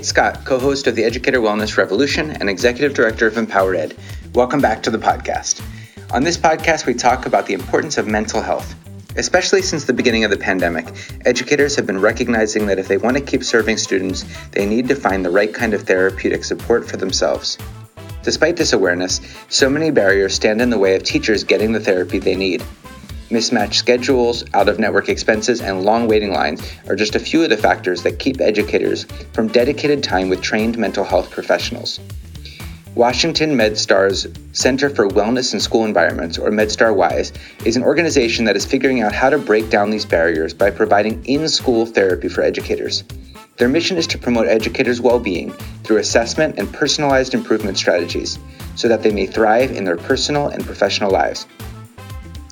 It's Scott, co host of the Educator Wellness Revolution and executive director of Empowered Ed. Welcome back to the podcast. On this podcast, we talk about the importance of mental health. Especially since the beginning of the pandemic, educators have been recognizing that if they want to keep serving students, they need to find the right kind of therapeutic support for themselves. Despite this awareness, so many barriers stand in the way of teachers getting the therapy they need. Mismatched schedules, out of network expenses, and long waiting lines are just a few of the factors that keep educators from dedicated time with trained mental health professionals. Washington MedStar's Center for Wellness in School Environments, or MedStar WISE, is an organization that is figuring out how to break down these barriers by providing in school therapy for educators. Their mission is to promote educators' well being through assessment and personalized improvement strategies so that they may thrive in their personal and professional lives.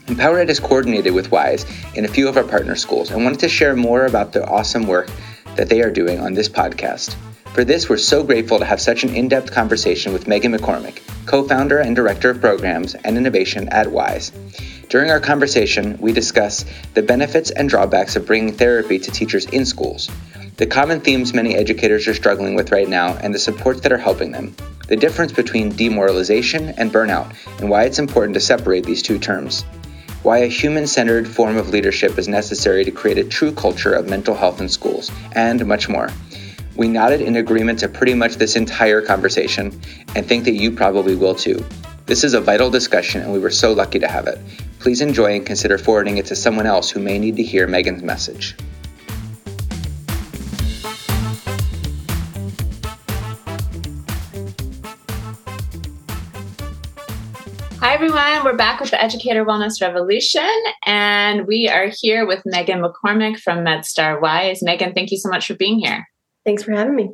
EmpowerEd is coordinated with WISE in a few of our partner schools and wanted to share more about the awesome work that they are doing on this podcast. For this, we're so grateful to have such an in depth conversation with Megan McCormick, co founder and director of programs and innovation at WISE. During our conversation, we discuss the benefits and drawbacks of bringing therapy to teachers in schools, the common themes many educators are struggling with right now, and the supports that are helping them, the difference between demoralization and burnout, and why it's important to separate these two terms why a human centered form of leadership is necessary to create a true culture of mental health in schools, and much more. We nodded in agreement to pretty much this entire conversation and think that you probably will too. This is a vital discussion, and we were so lucky to have it. Please enjoy and consider forwarding it to someone else who may need to hear Megan's message. Hi, everyone. We're back with the Educator Wellness Revolution, and we are here with Megan McCormick from MedStar WISE. Megan, thank you so much for being here. Thanks for having me.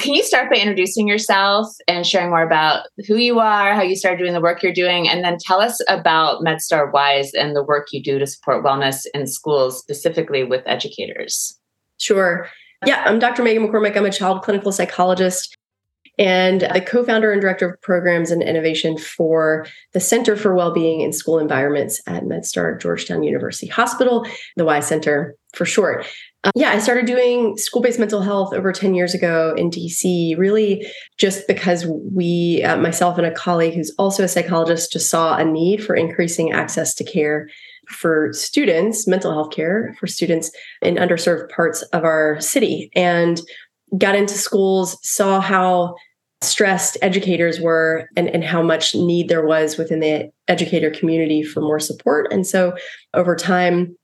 Can you start by introducing yourself and sharing more about who you are, how you started doing the work you're doing, and then tell us about MedStar WISE and the work you do to support wellness in schools, specifically with educators? Sure. Yeah, I'm Dr. Megan McCormick. I'm a child clinical psychologist and the co founder and director of programs and innovation for the Center for Wellbeing in School Environments at MedStar Georgetown University Hospital, the WISE Center for short. Um, yeah, I started doing school based mental health over 10 years ago in DC, really just because we, uh, myself and a colleague who's also a psychologist, just saw a need for increasing access to care for students, mental health care for students in underserved parts of our city. And got into schools, saw how stressed educators were and, and how much need there was within the educator community for more support. And so over time,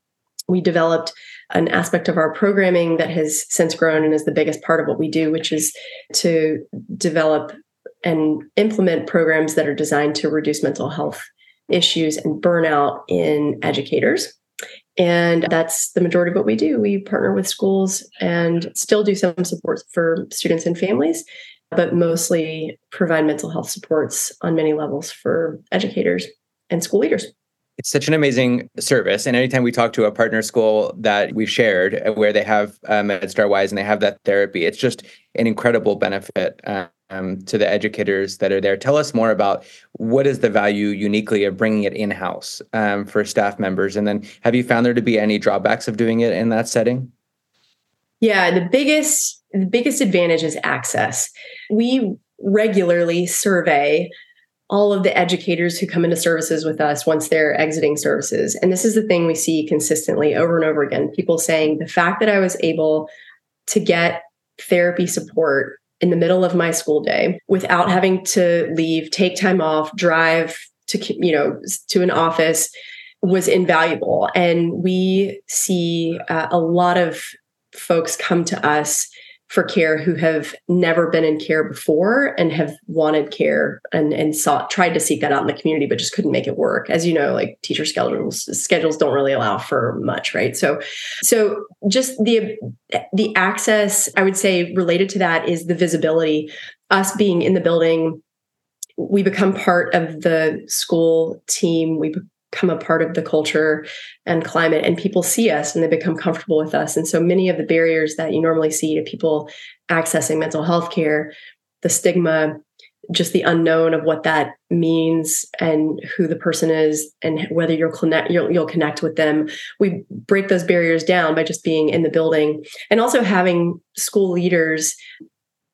we developed an aspect of our programming that has since grown and is the biggest part of what we do, which is to develop and implement programs that are designed to reduce mental health issues and burnout in educators. And that's the majority of what we do. We partner with schools and still do some support for students and families, but mostly provide mental health supports on many levels for educators and school leaders. It's such an amazing service. And anytime we talk to a partner school that we've shared uh, where they have uh, MedStar Wise and they have that therapy, it's just an incredible benefit. Uh, um, to the educators that are there. Tell us more about what is the value uniquely of bringing it in house um, for staff members, and then have you found there to be any drawbacks of doing it in that setting? Yeah, the biggest the biggest advantage is access. We regularly survey all of the educators who come into services with us once they're exiting services. And this is the thing we see consistently over and over again people saying the fact that I was able to get therapy support in the middle of my school day without having to leave, take time off, drive to you know to an office was invaluable. And we see uh, a lot of folks come to us for care who have never been in care before and have wanted care and and sought tried to seek that out in the community but just couldn't make it work. As you know like teacher schedules schedules don't really allow for much right? So so just the the access i would say related to that is the visibility. Us being in the building we become part of the school team. We become a part of the culture and climate and people see us and they become comfortable with us. And so many of the barriers that you normally see to people accessing mental health care the stigma just the unknown of what that means and who the person is and whether you'll connect you'll, you'll connect with them. We break those barriers down by just being in the building and also having school leaders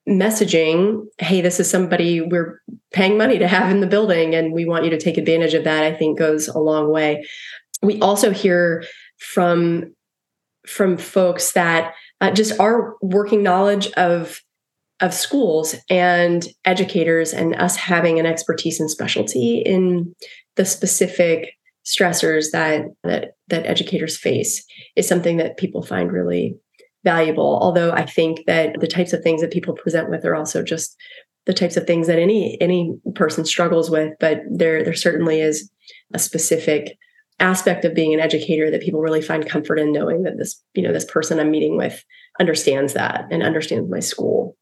messaging hey this is somebody we're paying money to have in the building and we want you to take advantage of that i think goes a long way. We also hear from from folks that uh, just our working knowledge of of schools and educators and us having an expertise and specialty in the specific stressors that that that educators face is something that people find really valuable although i think that the types of things that people present with are also just the types of things that any any person struggles with but there there certainly is a specific aspect of being an educator that people really find comfort in knowing that this you know this person i'm meeting with understands that and understands my school.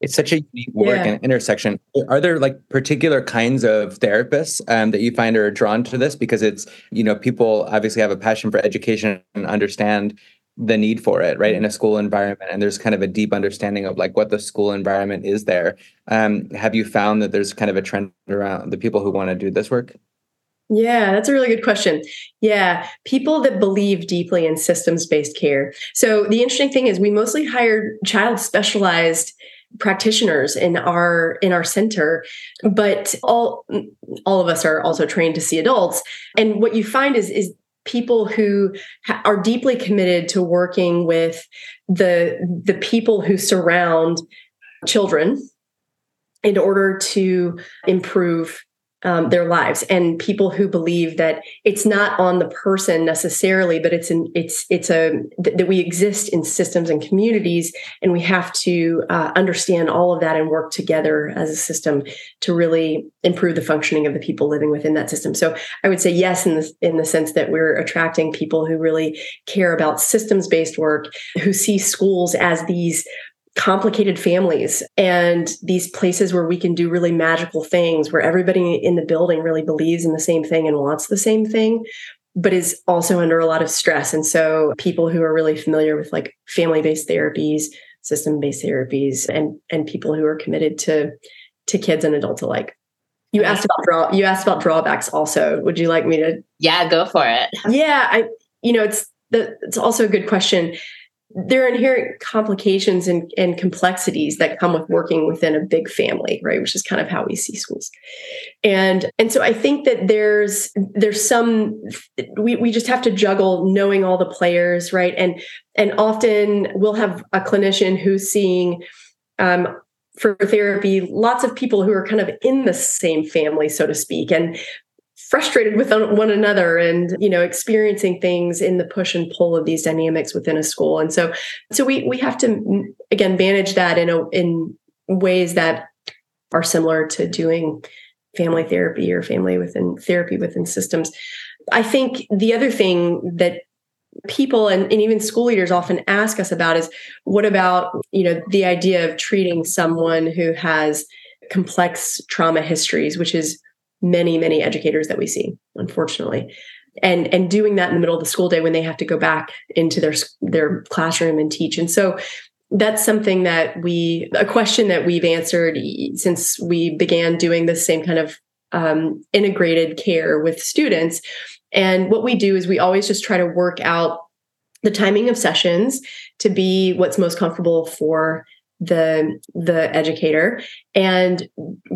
It's such a unique work yeah. and intersection. Are there like particular kinds of therapists um, that you find are drawn to this? Because it's you know people obviously have a passion for education and understand the need for it right in a school environment and there's kind of a deep understanding of like what the school environment is there um, have you found that there's kind of a trend around the people who want to do this work yeah, that's a really good question. Yeah, people that believe deeply in systems based care. So the interesting thing is we mostly hired child specialized practitioners in our in our center but all all of us are also trained to see adults and what you find is is people who ha- are deeply committed to working with the the people who surround children in order to improve um, their lives and people who believe that it's not on the person necessarily but it's an it's it's a that we exist in systems and communities and we have to uh, understand all of that and work together as a system to really improve the functioning of the people living within that system. So i would say yes in the in the sense that we're attracting people who really care about systems based work who see schools as these complicated families and these places where we can do really magical things where everybody in the building really believes in the same thing and wants the same thing but is also under a lot of stress. And so people who are really familiar with like family-based therapies system-based therapies and and people who are committed to to kids and adults alike. You asked about draw you asked about drawbacks also. Would you like me to yeah go for it. Yeah i you know it's the, it's also a good question there are inherent complications and, and, complexities that come with working within a big family right which is kind of how we see schools. And and so i think that there's there's some we, we just have to juggle knowing all the players right? And and often we'll have a clinician who's seeing um, for therapy lots of people who are kind of in the same family so to speak. And frustrated with one another and you know experiencing things in the push and pull of these dynamics within a school. And so so we we have to mm, again manage that in a in ways that are similar to doing family therapy or family within therapy within systems. I think the other thing that people and, and even school leaders often ask us about is what about you know the idea of treating someone who has complex trauma histories which is many many educators that we see unfortunately. And and doing that in the middle of the school day when they have to go back into their their classroom and teach. And so that's something that we a question that we've answered since we began doing the same kind of um, integrated care with students. And what we do is we always just try to work out the timing of sessions to be what's most comfortable for the the educator. And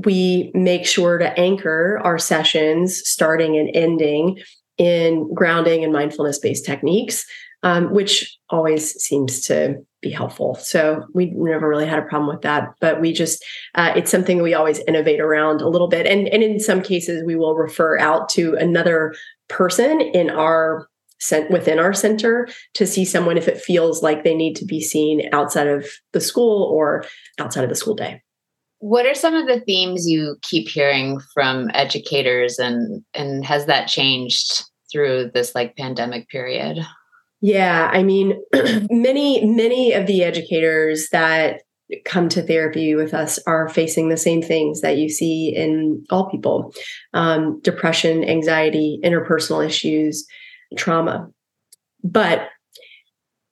we make sure to anchor our sessions starting and ending in grounding and mindfulness based techniques um, which always seems to be helpful. So we never really had a problem with that but we just uh, it's something we always innovate around a little bit. And and in some cases we will refer out to another person in our sent within our center to see someone if it feels like they need to be seen outside of the school or outside of the school day. What are some of the themes you keep hearing from educators and and has that changed through this like pandemic period? Yeah, I mean many many of the educators that come to therapy with us are facing the same things that you see in all people um, depression anxiety interpersonal issues trauma. But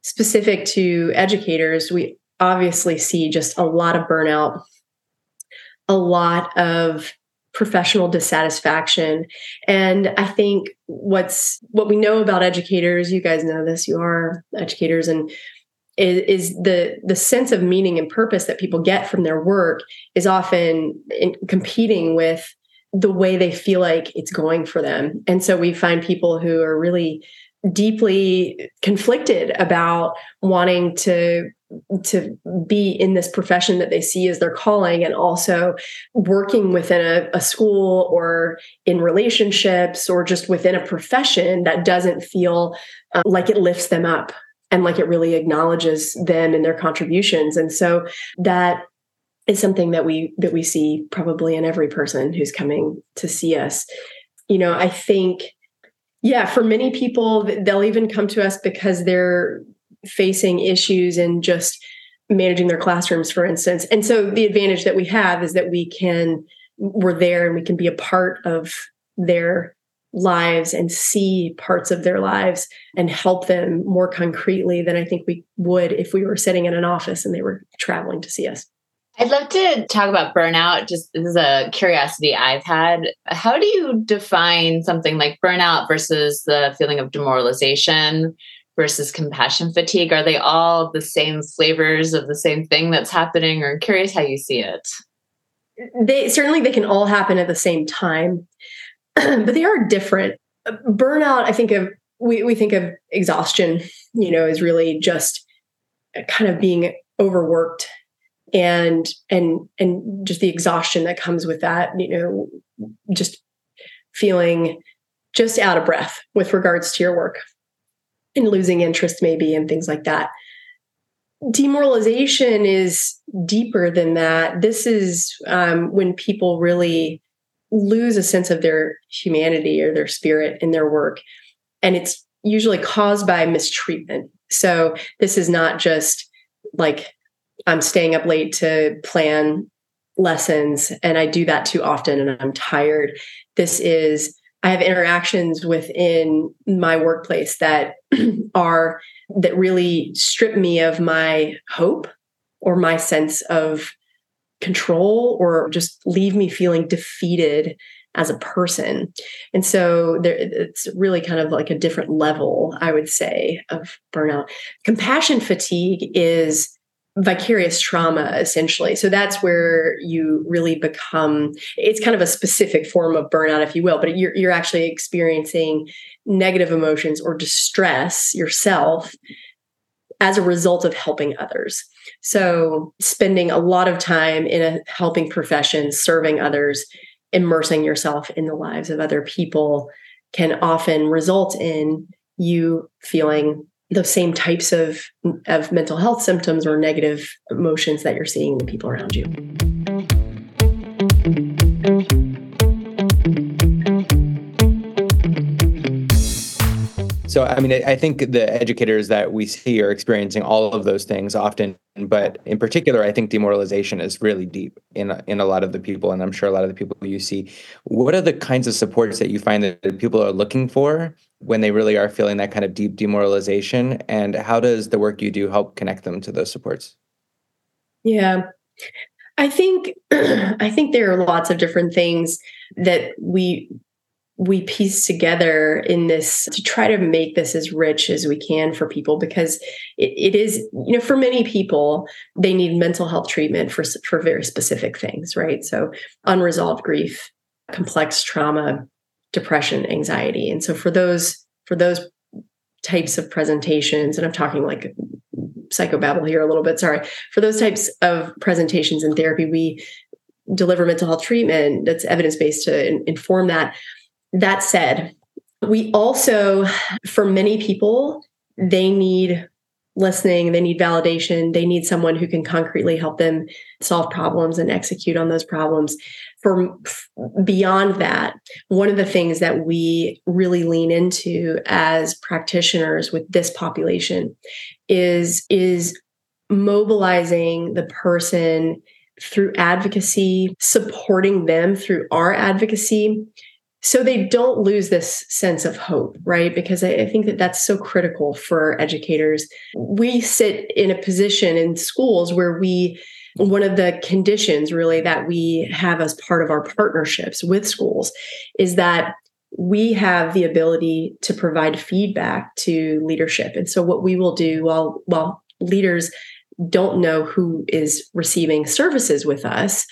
specific to educators, we obviously see just a lot of burnout, a lot of professional dissatisfaction and i think what's what we know about educators you guys know this you are educators and is, is the the sense of meaning and purpose that people get from their work is often competing with the way they feel like it's going for them. And so we find people who are really deeply conflicted about wanting to to be in this profession that they see as their calling and also working within a, a, school or in relationships or just within a profession that doesn't feel uh, like it lifts them up and like it really acknowledges them and their contributions. And so that is something that we that we see probably in every person who's coming to see us you know i think yeah for many people they'll even come to us because they're facing issues and just managing their classrooms for instance and so the advantage that we have is that we can we're there and we can be a part of their lives and see parts of their lives and help them more concretely than I think we would if we were sitting in an office and they were traveling to see us. I'd love to talk about burnout. Just this is a curiosity I've had. How do you define something like burnout versus the feeling of demoralization versus compassion fatigue? Are they all the same flavors of the same thing that's happening? Or I'm curious how you see it. They certainly they can all happen at the same time. but they are different. Burnout, I think of we, we think of exhaustion, you know, is really just kind of being overworked and and and just the exhaustion that comes with that, you know, just feeling just out of breath with regards to your work and losing interest maybe and things like that demoralization is deeper than that this is um, when people really lose a sense of their humanity or their spirit in their work. And it's usually caused by mistreatment. So this is not just like I'm staying up late to plan lessons and I do that too often and I'm tired. This is I have interactions within my workplace that are that really strip me of my hope or my sense of control or just leave me feeling defeated as a person. And so there, it's really kind of like a different level, I would say, of burnout. Compassion fatigue is vicarious trauma essentially. So that's where you really become it's kind of a specific form of burnout if you will but you're, you're actually experiencing negative emotions or distress yourself as a result of helping others. So, spending a lot of time in a helping profession, serving others, immersing yourself in the lives of other people can often result in you feeling the same types of, of mental health symptoms or negative emotions that you're seeing in the people around you. So, I mean, I think the educators that we see are experiencing all of those things often, but in particular, I think demoralization is really deep in in a lot of the people, and I'm sure a lot of the people you see. What are the kinds of supports that you find that people are looking for when they really are feeling that kind of deep demoralization, and how does the work you do help connect them to those supports? Yeah, I think I think there are lots of different things that we we piece together in this to try to make this as rich as we can for people because it, it is you know for many people they need mental health treatment for for very specific things right so unresolved grief complex trauma depression anxiety. And so for those for those types of presentations and i'm talking like psychobabble here a little bit sorry. For those types of presentations and therapy we deliver mental health treatment that's evidence based to in, inform that. That said, we also, for many people, they need listening, they need validation, they need someone who can concretely help them solve problems and execute on those problems. For beyond that, one of the things that we really lean into as practitioners with this population is is mobilizing the person through advocacy, supporting them through our advocacy so they don't lose this sense of hope right? Because I, I, think that that's so critical for educators. We sit in a position in schools where we one of the conditions really that we have as part of our partnerships with schools is that we have the ability to provide feedback to leadership. And so what we will do while while leaders don't know who is receiving services with us,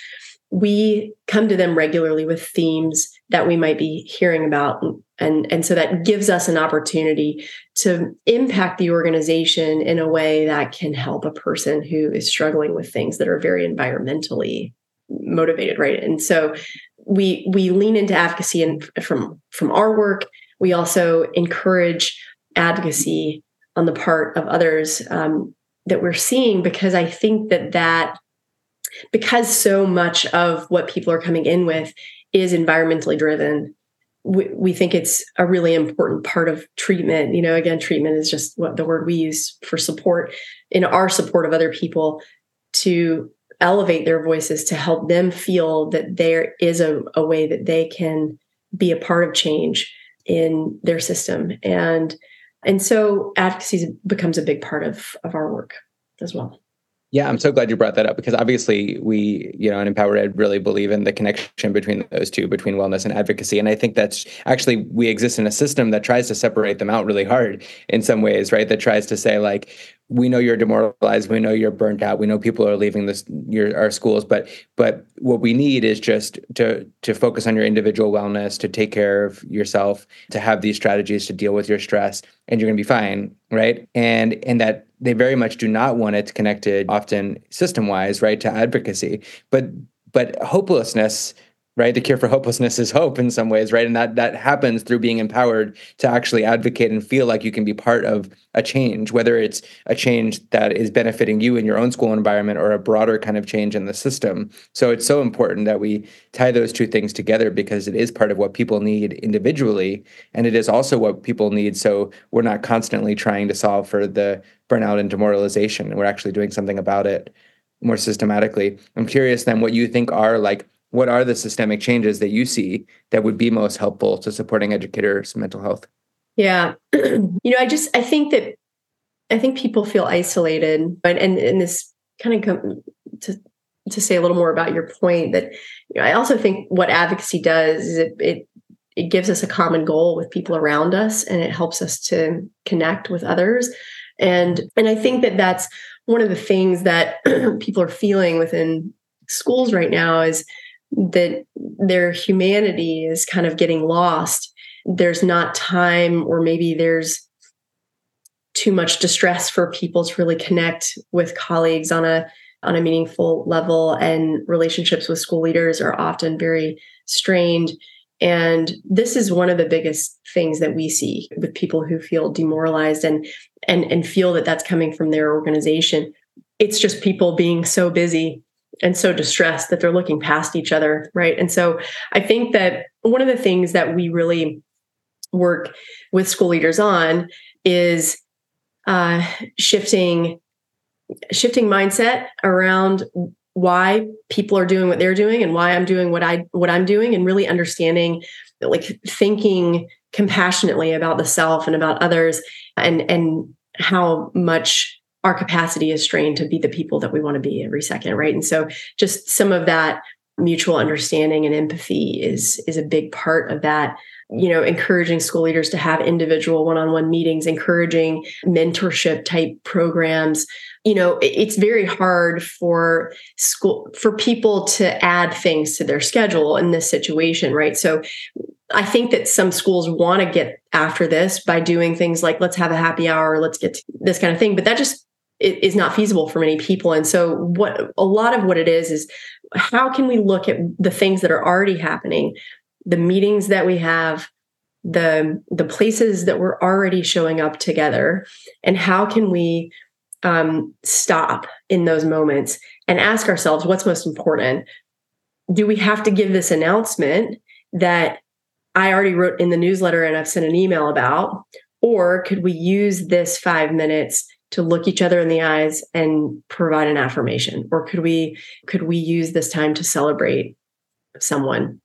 we come to them regularly with themes that we might be hearing about and and so that gives us an opportunity to impact the organization in a way that can help a person who is struggling with things that are very environmentally motivated right? And so we we lean into advocacy and from from our work. We also encourage advocacy on the part of others um, that we're seeing because i think that that because so much of what people are coming in with is environmentally driven we, we think it's a really important part of treatment. You know again treatment is just what the word we use for support in our support of other people to elevate their voices to help them feel that there is a, a way that they can be a part of change in their system. And and so advocacy becomes a big part of of our work as well yeah, I'm so glad you brought that up because obviously we, you know, in EmpowerEd really believe in the connection between those two, between wellness and advocacy. And I think that's actually we exist in a system that tries to separate them out really hard in some ways, right? That tries to say like, we know you're demoralized, we know you're burnt out, we know people are leaving this your our schools, but but what we need is just to to focus on your individual wellness, to take care of yourself, to have these strategies to deal with your stress, and you're gonna be fine, right? And and that they very much do not want it connected often system wise right to advocacy. But but hopelessness right? The cure for hopelessness is hope in some ways right? And that that happens through being empowered to actually advocate and feel like you can be part of a change whether it's a change that is benefiting you in your own school environment or a broader kind of change in the system. So it's so important that we tie those two things together because it is part of what people need individually and it is also what people need. So we're not constantly trying to solve for the burnout and demoralization. We're actually doing something about it more systematically. I'm curious then what you think are like what are the systemic changes that you see that would be most helpful to supporting educators mental health? Yeah. You know i just i think that i think people feel isolated but and, and this kind of come to to say a little more about your point that you know, i also think what advocacy does is it, it it gives us a common goal with people around us and it helps us to connect with others. And and i think that that's one of the things that people are feeling within schools right now is that their humanity is kind of getting lost. There's not time, or maybe there's too much distress for people to really connect with colleagues on a on a meaningful level and relationships with school leaders are often very strained and this is one of the biggest things that we see with people who feel demoralized and and and feel that that's coming from their organization it's just people being so busy and so distressed that they're looking past each other right? And so i think that one of the things that we really work with school leaders on is uh, shifting shifting mindset around why people are doing what they're doing and why i'm doing what i what i'm doing and really understanding like thinking compassionately about the self and about others and and how much our capacity is strained to be the people that we want to be every second right? And so just some of that mutual understanding and empathy is is a big part of that. You know encouraging school leaders to have individual one-on-one meetings encouraging mentorship type programs. You know it's very hard for school for people to add things to their schedule in this situation right? So I think that some schools want to get after this by doing things like let's have a happy hour, let's get this kind of thing. But that just it is not feasible for many people. And so what a lot of what it is is how can we look at the things that are already happening, the meetings that we have, the the places that we're already showing up together, and how can we um, stop in those moments and ask ourselves what's most important? Do we have to give this announcement that I already wrote in the newsletter and I've sent an email about? Or could we use this five minutes to look each other in the eyes and provide an affirmation? Or could we could we use this time to celebrate someone?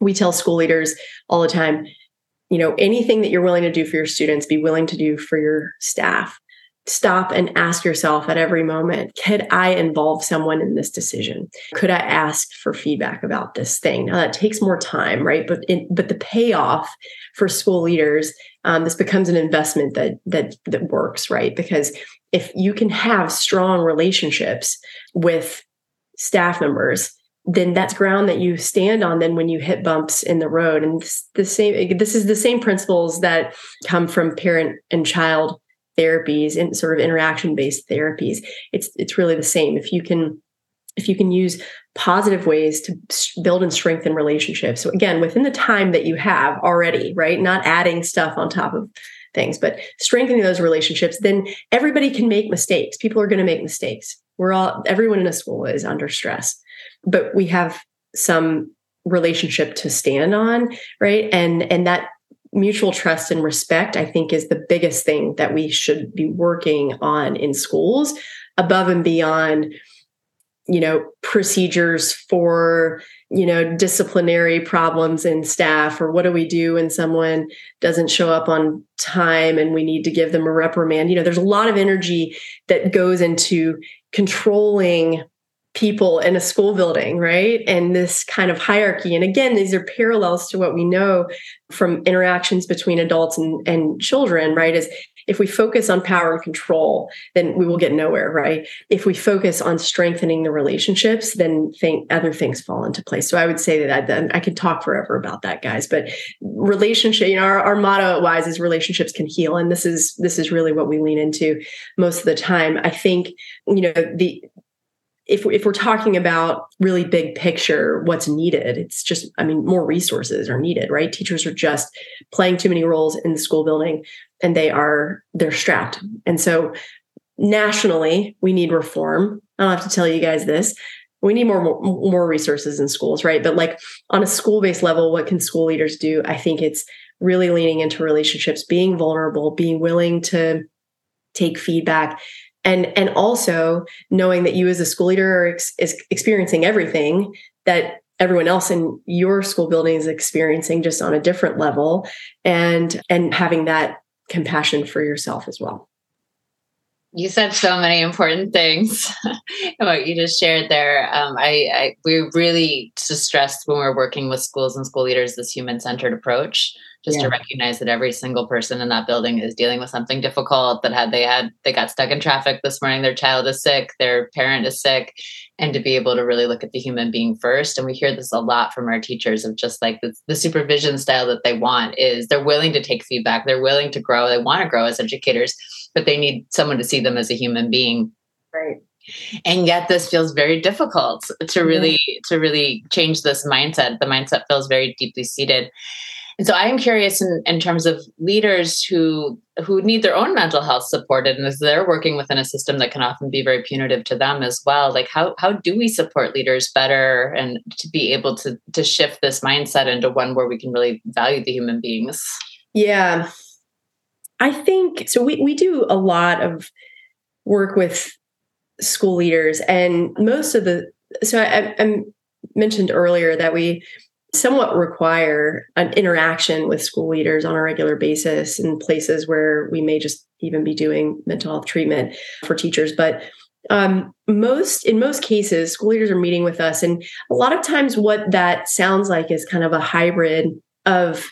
We tell school leaders all the time you know anything that you're willing to do for your students be willing to do for your staff stop and ask yourself at every moment could i involve someone in this decision? Could i ask for feedback about this thing? Now that takes more time right? But in, but the payoff for school leaders um, this becomes an investment that that that works right? Because if you can have strong relationships with staff members then that's ground that you stand on then when you hit bumps in the road. And this, the same this is the same principles that come from parent and child therapies and sort of interaction based therapies it's it's really the same. If you can if you can use positive ways to build and strengthen relationships. So again within the time that you have already right? Not adding stuff on top of things but strengthening those relationships then everybody can make mistakes. People are going to make mistakes. We're all everyone in a school is under stress. But we have some relationship to stand on right? And and that mutual trust and respect i think is the biggest thing that we should be working on in schools above and beyond you know procedures for you know disciplinary problems in staff or what do we do when someone doesn't show up on time and we need to give them a reprimand. You know there's a lot of energy that goes into controlling people in a school building, right? And this kind of hierarchy. And again, these are parallels to what we know from interactions between adults and, and children, right? Is if we focus on power and control, then we will get nowhere, right? If we focus on strengthening the relationships, then think other things fall into place. So I would say that I, I could talk forever about that, guys. But relationship, you know, our, our motto at WISE is relationships can heal, and this is this is really what we lean into most of the time. I think you know the if, if we're talking about really big picture what's needed it's just i mean more resources are needed right? Teachers are just playing too many roles in the school building and they are they're strapped. And so nationally we need reform. I don't have to tell you guys this. We need more more resources in schools right? But like on a school based level what can school leaders do? I think it's really leaning into relationships being vulnerable being willing to take feedback and and also knowing that you as a school leader are ex- is experiencing everything that everyone else in your school building is experiencing just on a different level and and having that compassion for yourself as well you said so many important things what you just shared there. Um, I, I, we really stress when we're working with schools and school leaders this human-centered approach, just yeah. to recognize that every single person in that building is dealing with something difficult. That had they had they got stuck in traffic this morning, their child is sick, their parent is sick, and to be able to really look at the human being first. And we hear this a lot from our teachers of just like the, the supervision style that they want is they're willing to take feedback, they're willing to grow, they want to grow as educators but they need someone to see them as a human being. Right. And yet this feels very difficult to really yeah. to really change this mindset. The mindset feels very deeply seated. And so I am curious in, in terms of leaders who who need their own mental health supported and as they're working within a system that can often be very punitive to them as well. Like how how do we support leaders better and to be able to to shift this mindset into one where we can really value the human beings? Yeah. I think so. We, we do a lot of work with school leaders, and most of the so I, I mentioned earlier that we somewhat require an interaction with school leaders on a regular basis in places where we may just even be doing mental health treatment for teachers. But um, most in most cases school leaders are meeting with us and a lot of times what that sounds like is kind of a hybrid of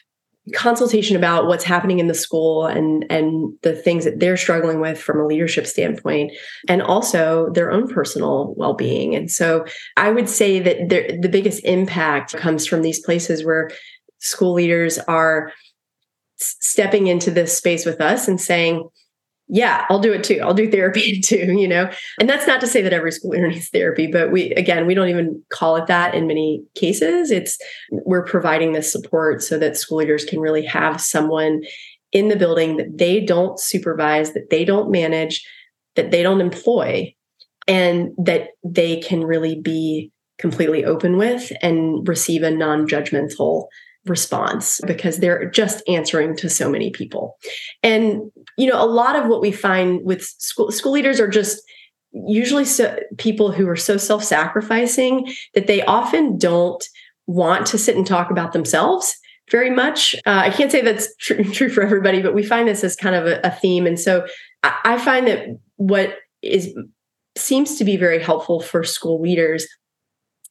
consultation about what's happening in the school and and the things that they're struggling with from a leadership standpoint and also their own personal well-being. And so i would say that the biggest impact comes from these places where school leaders are stepping into this space with us and saying yeah, I'll do it too. I'll do therapy too, you know? And that's not to say that every school leader needs therapy, but we, again, we don't even call it that in many cases. It's, we're providing this support so that school leaders can really have someone in the building that they don't supervise, that they don't manage, that they don't employ, and that they can really be completely open with and receive a non judgmental response because they're just answering to so many people. And you know, a lot of what we find with school school leaders are just usually so, people who are so self-sacrificing that they often don't want to sit and talk about themselves very much. Uh, I can't say that's tr- true for everybody, but we find this as kind of a, a theme. And so I find that what is seems to be very helpful for school leaders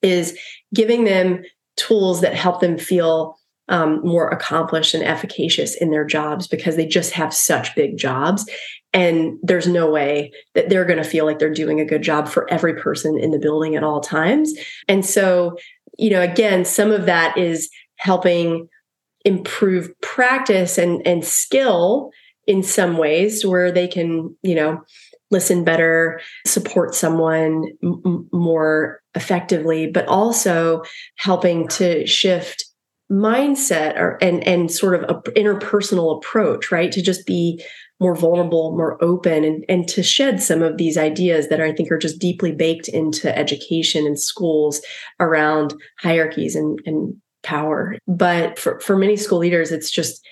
is giving them tools that help them feel um, more accomplished and efficacious in their jobs because they just have such big jobs. And there's no way that they're going to feel like they're doing a good job for every person in the building at all times. And so, you know, again, some of that is helping improve practice and, and skill in some ways where they can, you know, listen better, support someone m- more effectively, but also helping to shift mindset or and and sort of a interpersonal approach right? To just be more vulnerable more open and and to shed some of these ideas that i think are just deeply baked into education and schools around hierarchies and and power. But for for many school leaders it's just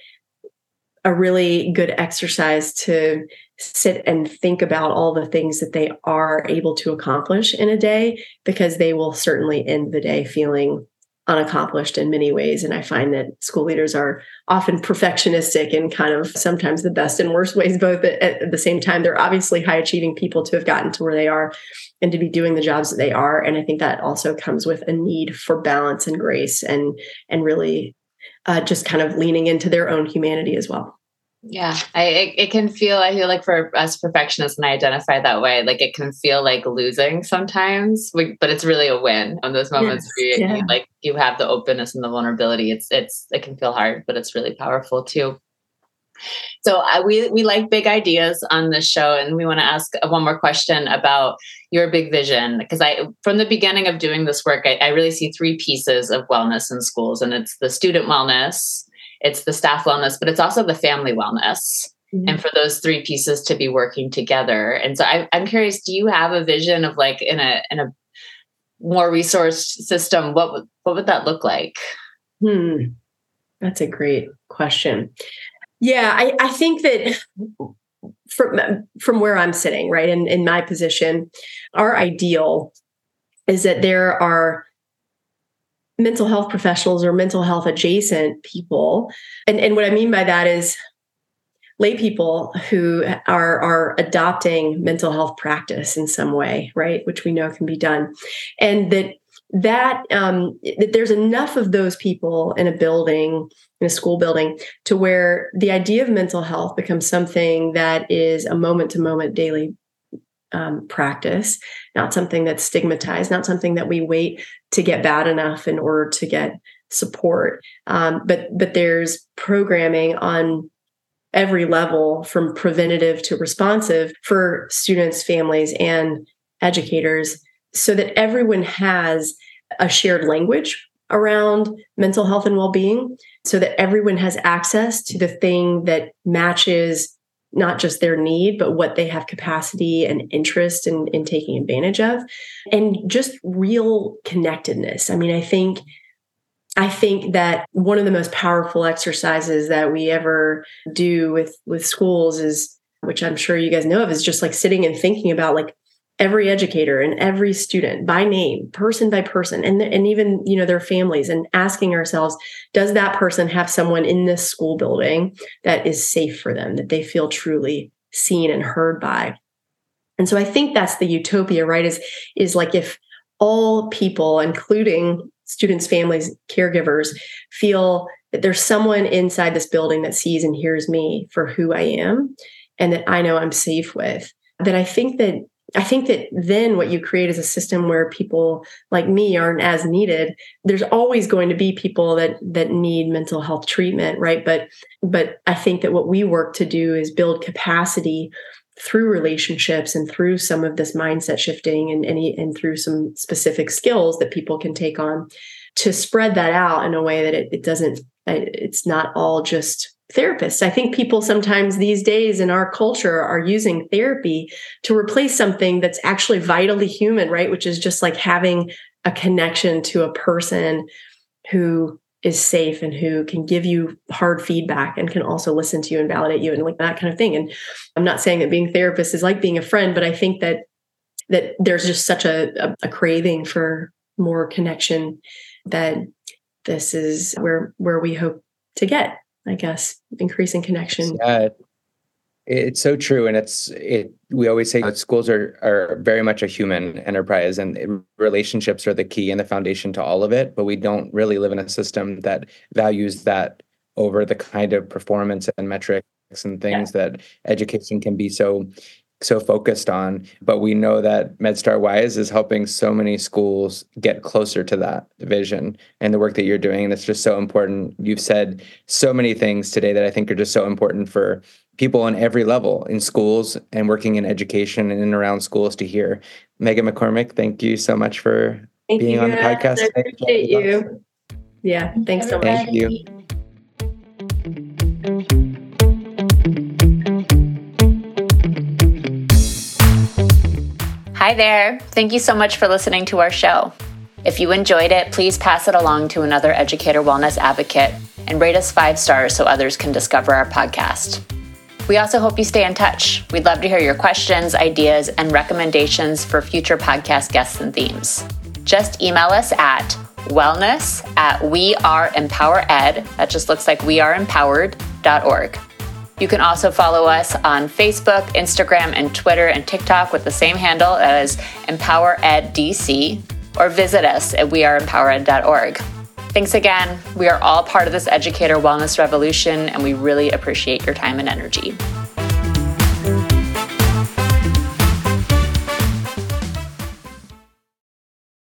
a really good exercise to sit and think about all the things that they are able to accomplish in a day because they will certainly end the day feeling unaccomplished in many ways. And I find that school leaders are often perfectionistic and kind of sometimes the best and worst ways, both at, the same time. They're obviously high achieving people to have gotten to where they are and to be doing the jobs that they are. And I think that also comes with a need for balance and grace and and really uh, just kind of leaning into their own humanity as well. Yeah, I it, it, can feel. I feel like for us perfectionists, and I identify that way. Like it can feel like losing sometimes, but it's really a win on those moments yes, where you, yeah. like you have the openness and the vulnerability. It's it's it can feel hard, but it's really powerful too. So uh, we we like big ideas on this show, and we want to ask one more question about your big vision because I from the beginning of doing this work, I, I really see three pieces of wellness in schools, and it's the student wellness it's the staff wellness, but it's also the family wellness. Mm-hmm. And for those three pieces to be working together. And so I, I'm curious, do you have a vision of like in a in a more resource system, what would what would that look like? Hmm. That's a great question. Yeah, I, I think that from from where I'm sitting, right, in, in my position, our ideal is that there are mental health professionals or mental health adjacent people. And, and what I mean by that is lay people who are are adopting mental health practice in some way, right? Which we know can be done. And that that um, that there's enough of those people in a building in a school building to where the idea of mental health becomes something that is a moment to moment daily um, practice, not something that's stigmatized, not something that we wait to get bad enough in order to get support. Um, but but there's programming on every level from preventative to responsive for students, families, and educators, so that everyone has a shared language around mental health and well-being so that everyone has access to the thing that matches not just their need, but what they have capacity and interest in, in taking advantage of, and just real connectedness. I mean, I think I think that one of the most powerful exercises that we ever do with with schools is which I'm sure you guys know of is just like sitting and thinking about like every educator and every student by name person by person and, and even you know their families and asking ourselves does that person have someone in this school building that is safe for them that they feel truly seen and heard by? And so i think that's the utopia right is is like if all people including students families caregivers feel that there's someone inside this building that sees and hears me for who i am and that i know i'm safe with then i think that I think that then what you create is a system where people like me aren't as needed. There's always going to be people that that need mental health treatment, right? But but I think that what we work to do is build capacity through relationships and through some of this mindset shifting and and, and through some specific skills that people can take on to spread that out in a way that it, it doesn't it's not all just therapists. I think people sometimes these days in our culture are using therapy to replace something that's actually vitally human, right? Which is just like having a connection to a person who is safe and who can give you hard feedback and can also listen to you and validate you and like that kind of thing. And I'm not saying that being therapist is like being a friend, but I think that that there's just such a, a, a craving for more connection that this is where where we hope to get I guess, increasing connection. Yeah. Uh, it's so true, and it's it. We always say that schools are are very much a human enterprise, and relationships are the key and the foundation to all of it. But we don't really live in a system that values that over the kind of performance and metrics and things yeah. that education can be so so focused on. But we know that MedStar WISE is helping so many schools get closer to that vision and the work that you're doing. And it's just so important. You've said so many things today that I think are just so important for people on every level in schools and working in education and in around schools to hear. Megan McCormick, thank you so much for thank being you, on the podcast. I appreciate you. Yeah, thanks so much. Thank you. Hi there. Thank you so much for listening to our show. If you enjoyed it, please pass it along to another educator wellness advocate and rate us five stars so others can discover our podcast. We also hope you stay in touch. We'd love to hear your questions, ideas, and recommendations for future podcast guests and themes. Just email us at wellness at weareempowered, that just looks like weareempowered.org. You can also follow us on Facebook, Instagram, and Twitter and TikTok with the same handle as EmpowerEdDC, or visit us at weareempowered.org. Thanks again. We are all part of this educator wellness revolution, and we really appreciate your time and energy.